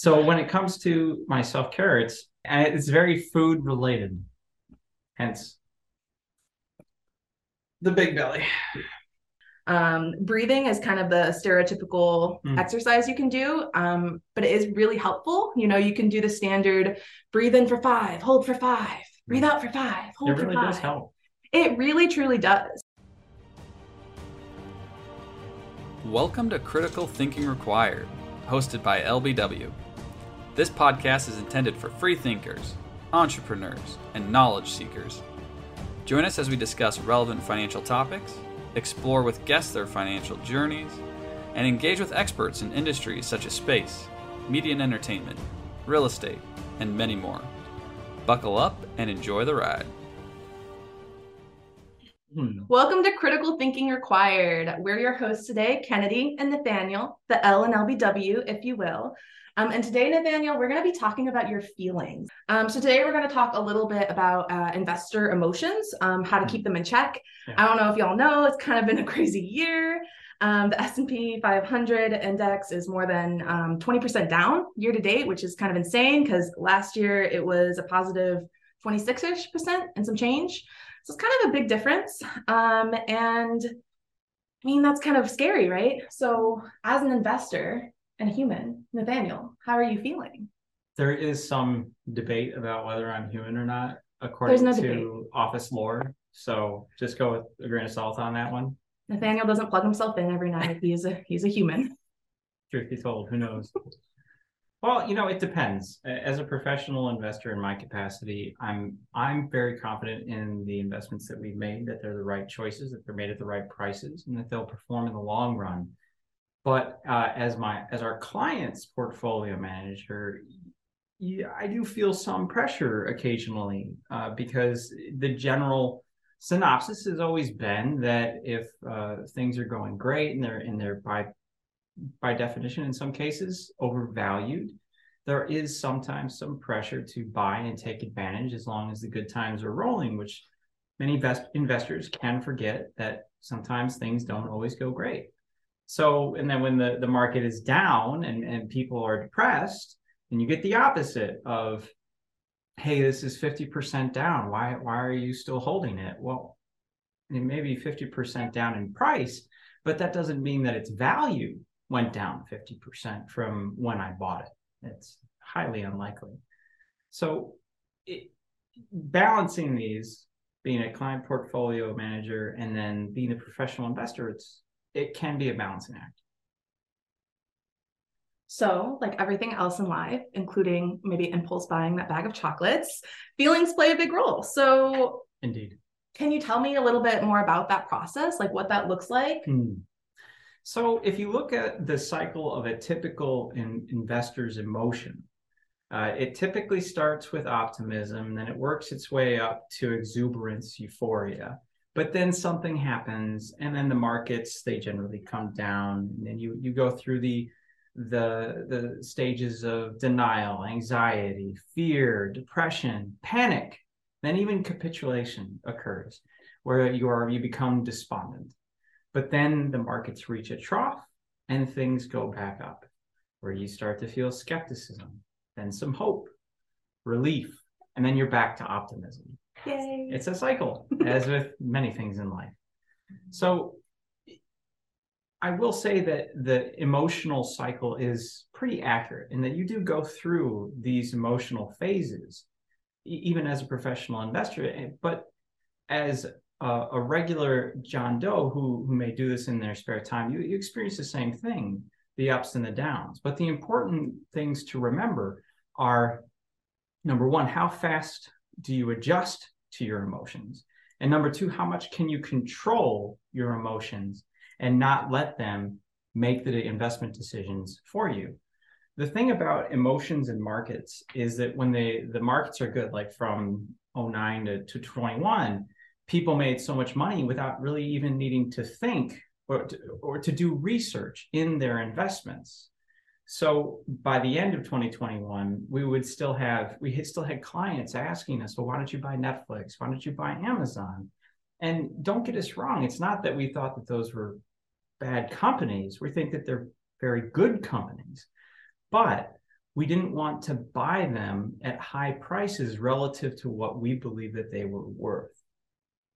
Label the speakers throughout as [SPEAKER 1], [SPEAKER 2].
[SPEAKER 1] So when it comes to my self care, it's it's very food related. Hence the big belly.
[SPEAKER 2] Um, breathing is kind of the stereotypical mm. exercise you can do, um, but it is really helpful. You know, you can do the standard breathe in for five, hold for five, breathe out for five, hold
[SPEAKER 1] it really
[SPEAKER 2] for five.
[SPEAKER 1] Does help.
[SPEAKER 2] It really, truly does.
[SPEAKER 3] Welcome to Critical Thinking Required, hosted by LBW. This podcast is intended for free thinkers, entrepreneurs, and knowledge seekers. Join us as we discuss relevant financial topics, explore with guests their financial journeys, and engage with experts in industries such as space, media and entertainment, real estate, and many more. Buckle up and enjoy the ride.
[SPEAKER 2] Hmm. Welcome to Critical Thinking Required. We're your hosts today, Kennedy and Nathaniel, the L and LBW, if you will. Um, and today, Nathaniel, we're going to be talking about your feelings. Um, so today we're going to talk a little bit about uh, investor emotions, um, how to keep them in check. Yeah. I don't know if y'all know, it's kind of been a crazy year. Um, the S&P 500 index is more than 20% um, down year to date, which is kind of insane because last year it was a positive 26ish percent and some change. So it's kind of a big difference. Um, and I mean, that's kind of scary, right? So as an investor, and a human. Nathaniel, how are you feeling?
[SPEAKER 1] There is some debate about whether I'm human or not, according no to debate. office lore. So just go with a grain of salt on that one.
[SPEAKER 2] Nathaniel doesn't plug himself in every night. He's a he's a human.
[SPEAKER 1] Truth be told, who knows? Well, you know, it depends. As a professional investor in my capacity, I'm I'm very confident in the investments that we've made, that they're the right choices, that they're made at the right prices, and that they'll perform in the long run. But uh, as my as our client's portfolio manager, yeah, I do feel some pressure occasionally uh, because the general synopsis has always been that if uh, things are going great and they're and they're by by definition in some cases overvalued, there is sometimes some pressure to buy and take advantage as long as the good times are rolling, which many invest- investors can forget that sometimes things don't always go great. So, and then when the, the market is down and, and people are depressed, and you get the opposite of, hey, this is 50% down. Why, why are you still holding it? Well, it may be 50% down in price, but that doesn't mean that its value went down 50% from when I bought it. It's highly unlikely. So, it, balancing these, being a client portfolio manager and then being a professional investor, it's it can be a balancing act.
[SPEAKER 2] So, like everything else in life, including maybe impulse buying that bag of chocolates, feelings play a big role. So,
[SPEAKER 1] indeed.
[SPEAKER 2] Can you tell me a little bit more about that process, like what that looks like?
[SPEAKER 1] Hmm. So, if you look at the cycle of a typical in, investor's emotion, uh, it typically starts with optimism, then it works its way up to exuberance, euphoria. But then something happens and then the markets they generally come down and then you you go through the the the stages of denial anxiety fear depression panic. Then even capitulation occurs where you are you become despondent but then the markets reach a trough and things go back up where you start to feel skepticism then some hope relief and then you're back to optimism
[SPEAKER 2] Yay.
[SPEAKER 1] It's a cycle, as with many things in life. So I will say that the emotional cycle is pretty accurate in that you do go through these emotional phases, even as a professional investor. Eh, but as a, a regular John Doe who, who may do this in their spare time, you, you experience the same thing the ups and the downs. But the important things to remember are number one, how fast do you adjust to your emotions? And number two, how much can you control your emotions and not let them make the investment decisions for you? The thing about emotions and markets is that when they the markets are good, like from 09 to, to 21, people made so much money without really even needing to think or to, or to do research in their investments. So by the end of 2021, we would still have we still had clients asking us, well, why don't you buy Netflix? Why don't you buy Amazon? And don't get us wrong, it's not that we thought that those were bad companies. We think that they're very good companies. But we didn't want to buy them at high prices relative to what we believe that they were worth.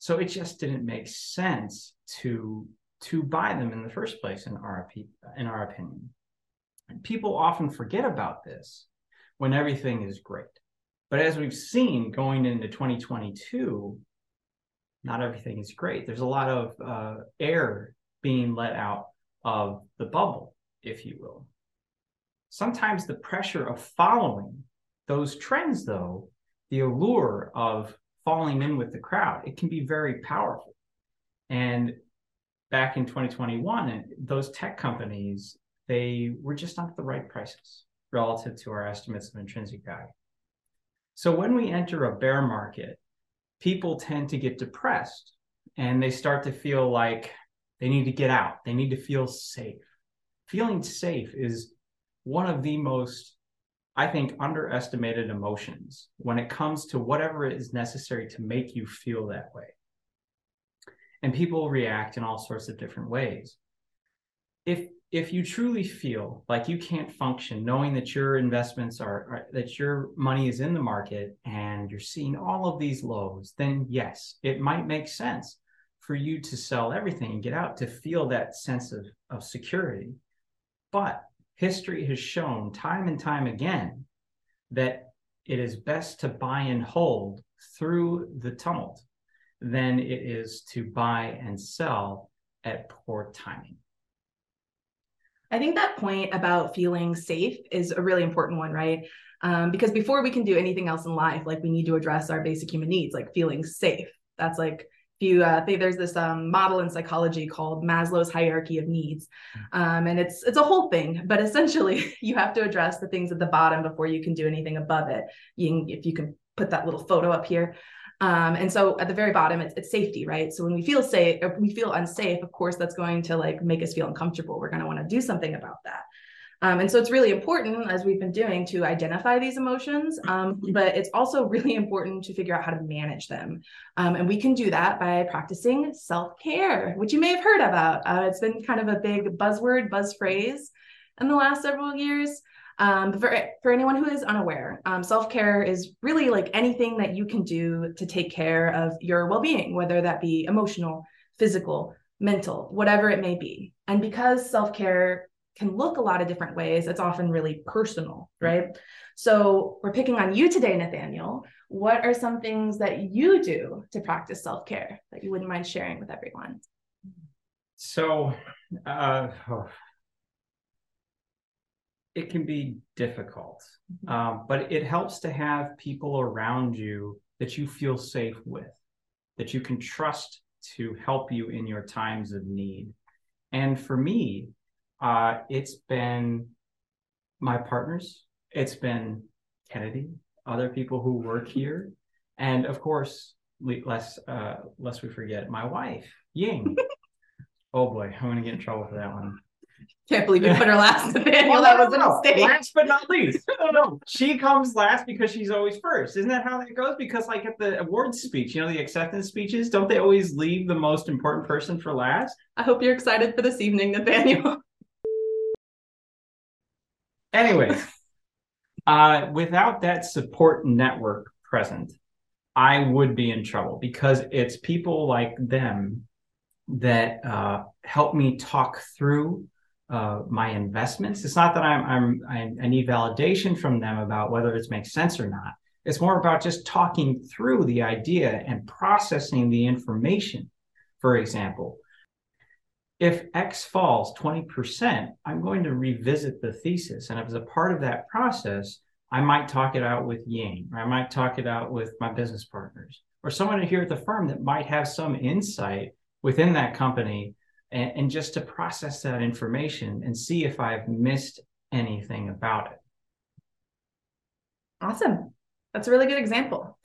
[SPEAKER 1] So it just didn't make sense to to buy them in the first place in our in our opinion. And people often forget about this when everything is great. But as we've seen going into 2022, not everything is great. There's a lot of uh, air being let out of the bubble, if you will. Sometimes the pressure of following those trends, though, the allure of falling in with the crowd, it can be very powerful. And back in 2021, those tech companies, they were just not at the right prices relative to our estimates of intrinsic value. So when we enter a bear market, people tend to get depressed and they start to feel like they need to get out. They need to feel safe. Feeling safe is one of the most, I think, underestimated emotions when it comes to whatever is necessary to make you feel that way. And people react in all sorts of different ways. If if you truly feel like you can't function knowing that your investments are, are, that your money is in the market and you're seeing all of these lows then yes it might make sense for you to sell everything and get out to feel that sense of, of security but history has shown time and time again that it is best to buy and hold through the tumult than it is to buy and sell at poor timing
[SPEAKER 2] I think that point about feeling safe is a really important one, right? Um, because before we can do anything else in life, like we need to address our basic human needs, like feeling safe. That's like if you uh, think there's this um, model in psychology called Maslow's hierarchy of needs, um, and it's it's a whole thing. But essentially, you have to address the things at the bottom before you can do anything above it. You can, if you can put that little photo up here. Um, and so at the very bottom, it's, it's safety, right? So when we feel safe, we feel unsafe, of course, that's going to like make us feel uncomfortable. We're going to want to do something about that. Um, and so it's really important, as we've been doing, to identify these emotions. Um, but it's also really important to figure out how to manage them. Um, and we can do that by practicing self care, which you may have heard about. Uh, it's been kind of a big buzzword, buzz phrase in the last several years. Um, but for, for anyone who is unaware, um, self care is really like anything that you can do to take care of your well being, whether that be emotional, physical, mental, whatever it may be. And because self care can look a lot of different ways, it's often really personal, right? So we're picking on you today, Nathaniel. What are some things that you do to practice self care that you wouldn't mind sharing with everyone?
[SPEAKER 1] So, uh, oh it can be difficult, mm-hmm. um, but it helps to have people around you that you feel safe with, that you can trust to help you in your times of need. And for me, uh, it's been my partners, it's been Kennedy, other people who work here, and of course, less uh, lest we forget my wife, Ying. oh boy, I'm gonna get in trouble for that one.
[SPEAKER 2] Can't believe you put her last, Nathaniel. well, that was
[SPEAKER 1] no,
[SPEAKER 2] a mistake.
[SPEAKER 1] Last but not least. No, no. She comes last because she's always first. Isn't that how that goes? Because like at the awards speech, you know, the acceptance speeches, don't they always leave the most important person for last?
[SPEAKER 2] I hope you're excited for this evening, Nathaniel.
[SPEAKER 1] Anyways, uh, without that support network present, I would be in trouble because it's people like them that uh, help me talk through uh, my investments. It's not that I'm, I'm I, I need validation from them about whether it makes sense or not. It's more about just talking through the idea and processing the information. For example, if X falls 20%, I'm going to revisit the thesis. And as a part of that process, I might talk it out with Ying, or I might talk it out with my business partners, or someone here at the firm that might have some insight within that company and, and just to process that information and see if I've missed anything about it.
[SPEAKER 2] Awesome. That's a really good example.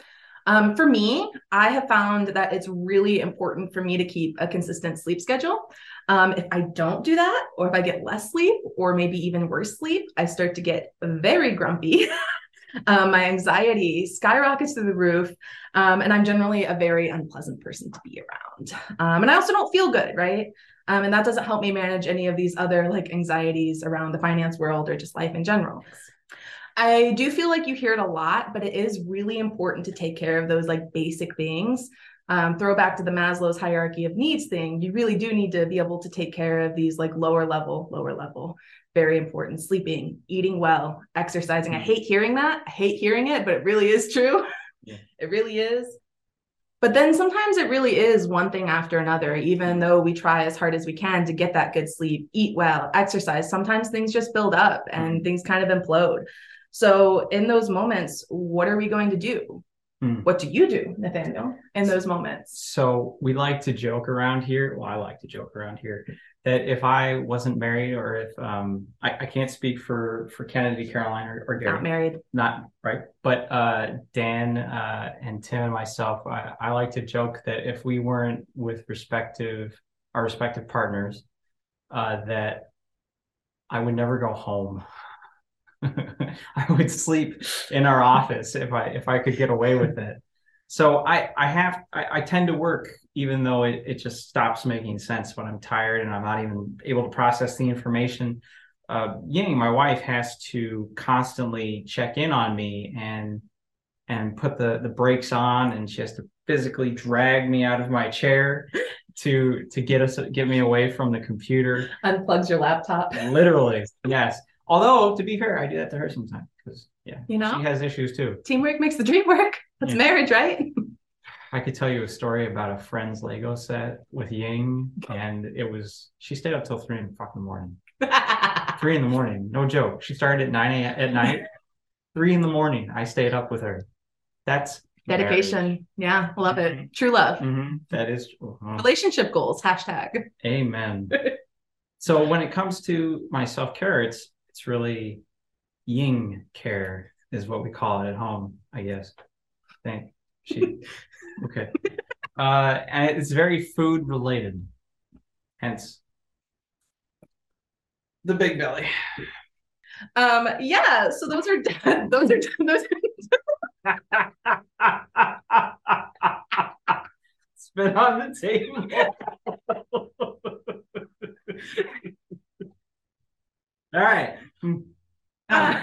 [SPEAKER 2] Um, for me, I have found that it's really important for me to keep a consistent sleep schedule. Um, if I don't do that, or if I get less sleep, or maybe even worse sleep, I start to get very grumpy. um, my anxiety skyrockets through the roof. Um, and I'm generally a very unpleasant person to be around. Um, and I also don't feel good, right? Um, and that doesn't help me manage any of these other like anxieties around the finance world or just life in general. I do feel like you hear it a lot, but it is really important to take care of those like basic things. Um, throw back to the Maslow's hierarchy of needs thing. You really do need to be able to take care of these like lower level, lower level, very important sleeping, eating well, exercising. I mm. hate hearing that. I hate hearing it, but it really is true.
[SPEAKER 1] Yeah.
[SPEAKER 2] It really is. But then sometimes it really is one thing after another, even mm. though we try as hard as we can to get that good sleep, eat well, exercise. Sometimes things just build up and mm-hmm. things kind of implode. So, in those moments, what are we going to do?
[SPEAKER 1] Hmm.
[SPEAKER 2] What do you do, Nathaniel, in those moments?
[SPEAKER 1] So we like to joke around here. Well, I like to joke around here that if I wasn't married or if um, I, I can't speak for for Kennedy, Caroline, or, or Gary,
[SPEAKER 2] Not married.
[SPEAKER 1] not right, but uh, Dan uh, and Tim and myself, I, I like to joke that if we weren't with respective our respective partners, uh, that I would never go home. I would sleep in our office if I if I could get away with it. So I I have I, I tend to work even though it, it just stops making sense when I'm tired and I'm not even able to process the information. Uh, Ying, my wife, has to constantly check in on me and and put the the brakes on, and she has to physically drag me out of my chair to to get us get me away from the computer.
[SPEAKER 2] Unplugs your laptop.
[SPEAKER 1] Literally, yes. Although to be fair, I do that to her sometimes because yeah,
[SPEAKER 2] You know?
[SPEAKER 1] she has issues too.
[SPEAKER 2] Teamwork makes the dream work. That's
[SPEAKER 1] Yeah.
[SPEAKER 2] marriage, right?
[SPEAKER 1] I could tell you a story about a friend's Lego set with Ying, and it was she stayed up till three in the fucking morning. Three in the morning, no joke. She started at nine a.m. at night. Three in the morning, I stayed up with her. That's
[SPEAKER 2] Dedication. Yeah, love it. True love.
[SPEAKER 1] hmm That is oh,
[SPEAKER 2] Relationship goals. Hashtag.
[SPEAKER 1] amen. so when it comes to my self care, it's it's really Ying care is what we call it at home, I guess. I think she okay. Uh, and it's very food related, hence the big belly.
[SPEAKER 2] Um, yeah. So those are those are those. are.
[SPEAKER 1] Spit on the table. All right.
[SPEAKER 2] Uh,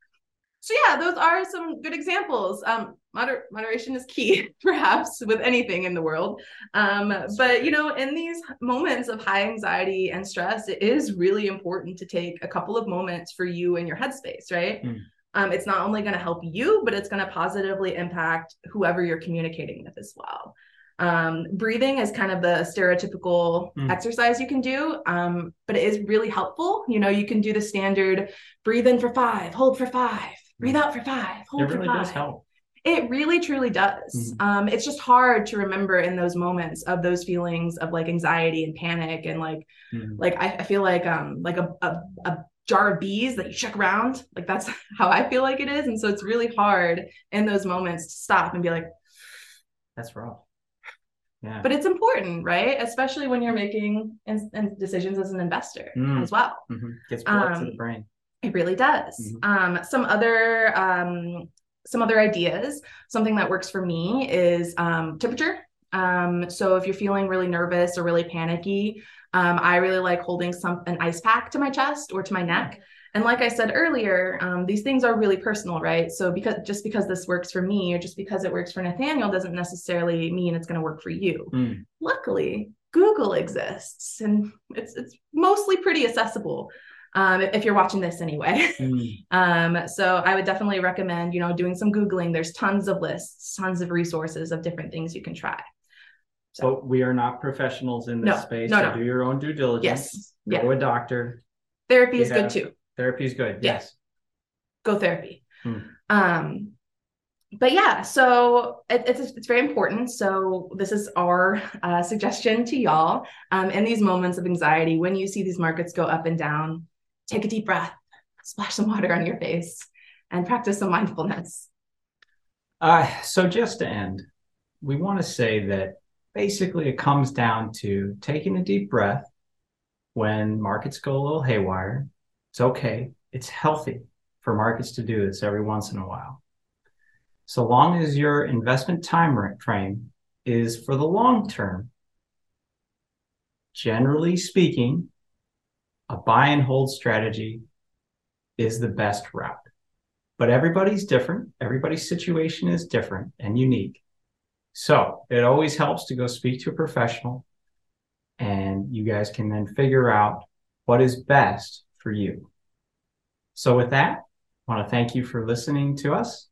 [SPEAKER 2] so yeah, those are some good examples. Um, moder- moderation is key, perhaps, with anything in the world. Um, but you know, in these moments of high anxiety and stress, it is really important to take a couple of moments for you and your headspace, right?
[SPEAKER 1] Mm.
[SPEAKER 2] Um, it's not only going to help you, but it's going to positively impact whoever you're communicating with as well. Um, breathing is kind of the stereotypical
[SPEAKER 1] Mm.
[SPEAKER 2] exercise you can do, um, but it is really helpful. You know, you can do the standard breathe in for five, hold for five, breathe out for five,
[SPEAKER 1] It
[SPEAKER 2] hold for
[SPEAKER 1] really
[SPEAKER 2] five.
[SPEAKER 1] does help.
[SPEAKER 2] It really truly does. Um, it's just hard to remember in those moments of those feelings of like anxiety and panic and like
[SPEAKER 1] Mhm.
[SPEAKER 2] like I, I feel like um like a, a a jar of bees that you check around. Like that's how I feel like it is. And so it's really hard in those moments to stop and be like,
[SPEAKER 1] That's rough. Yeah.
[SPEAKER 2] but it's important, right? Especially when you're making in, in decisions as an investor
[SPEAKER 1] Mm.
[SPEAKER 2] as well.
[SPEAKER 1] Mhm. Gets blood to
[SPEAKER 2] Um,
[SPEAKER 1] the brain.
[SPEAKER 2] It really does.
[SPEAKER 1] Mhm.
[SPEAKER 2] Um, some other um, some other ideas. Something that works for me is um, temperature. Um, so if you're feeling really nervous or really panicky, um, I really like holding some an ice pack to my chest or to my neck. And like I said earlier, um, these things are really personal, right? So because just because this works for me or just because it works for Nathaniel doesn't necessarily mean it's going to work for you.
[SPEAKER 1] Mm.
[SPEAKER 2] Luckily, Google exists, and it's it's mostly pretty accessible. Um, if you're watching this anyway.
[SPEAKER 1] Mm.
[SPEAKER 2] Um, so I would definitely recommend, you know, doing some Googling. There's tons of lists, tons of resources of different things you can try.
[SPEAKER 1] So we are not professionals in this
[SPEAKER 2] No,
[SPEAKER 1] space.
[SPEAKER 2] no,
[SPEAKER 1] so
[SPEAKER 2] no.
[SPEAKER 1] do your own due diligence.
[SPEAKER 2] Yes.
[SPEAKER 1] Go
[SPEAKER 2] Yeah.
[SPEAKER 1] to a doctor.
[SPEAKER 2] Therapy is
[SPEAKER 1] Yeah.
[SPEAKER 2] good too.
[SPEAKER 1] Therapy is good. Yes.
[SPEAKER 2] Go therapy.
[SPEAKER 1] Hmm.
[SPEAKER 2] Um, but yeah, so it, it's it's very important. So this is our uh, suggestion to y'all. Um, in these moments of anxiety, when you see these markets go up and down, take a deep breath, splash some water on your face, and practice some mindfulness.
[SPEAKER 1] Uh, so just to end, we want to say that basically it comes down to taking a deep breath when markets go a little haywire. It's okay. It's healthy for markets to do this every once in a while. So long as your investment time frame is for the long term, generally speaking, a buy and hold strategy is the best route. but everybody's different. Everybody's situation is different and unique. So it always helps to go speak to a professional and you guys can then figure out what is best for you. So with that, I want to thank you for listening to us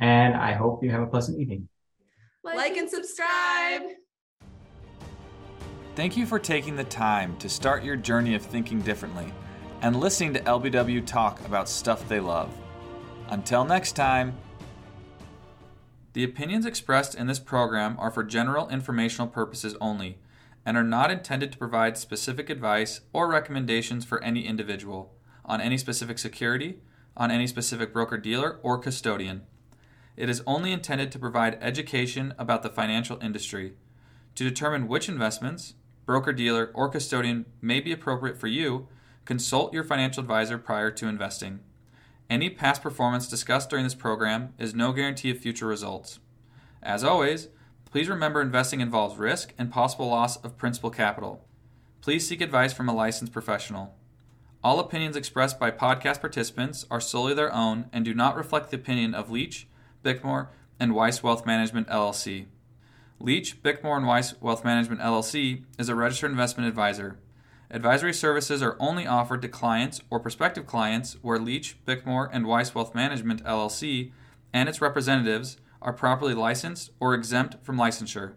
[SPEAKER 1] and I hope you have a pleasant evening.
[SPEAKER 2] Like, like and subscribe.
[SPEAKER 3] Thank you for taking the time to start your journey of thinking differently and listening to LBW talk about stuff they love. Until next time. The opinions expressed in this program are for general informational purposes only and are not intended to provide specific advice or recommendations for any individual on any specific security, on any specific broker dealer or custodian. It is only intended to provide education about the financial industry. To determine which investments, broker dealer, or custodian may be appropriate for you, consult your financial advisor prior to investing. Any past performance discussed during this program is no guarantee of future results. As always, please remember investing involves risk and possible loss of principal capital. Please seek advice from a licensed professional. All opinions expressed by podcast participants are solely their own and do not reflect the opinion of Leach, Bickmore, and Weiss Wealth Management LLC. Leach, Bickmore, and Weiss Wealth Management LLC is a registered investment advisor. Advisory services are only offered to clients or prospective clients where Leach, Bickmore, and Weiss Wealth Management LLC and its representatives are properly licensed or exempt from licensure.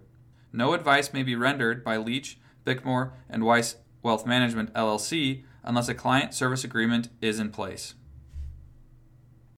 [SPEAKER 3] No advice may be rendered by Leach, Bickmore, and Weiss Wealth Management LLC unless a client service agreement is in place.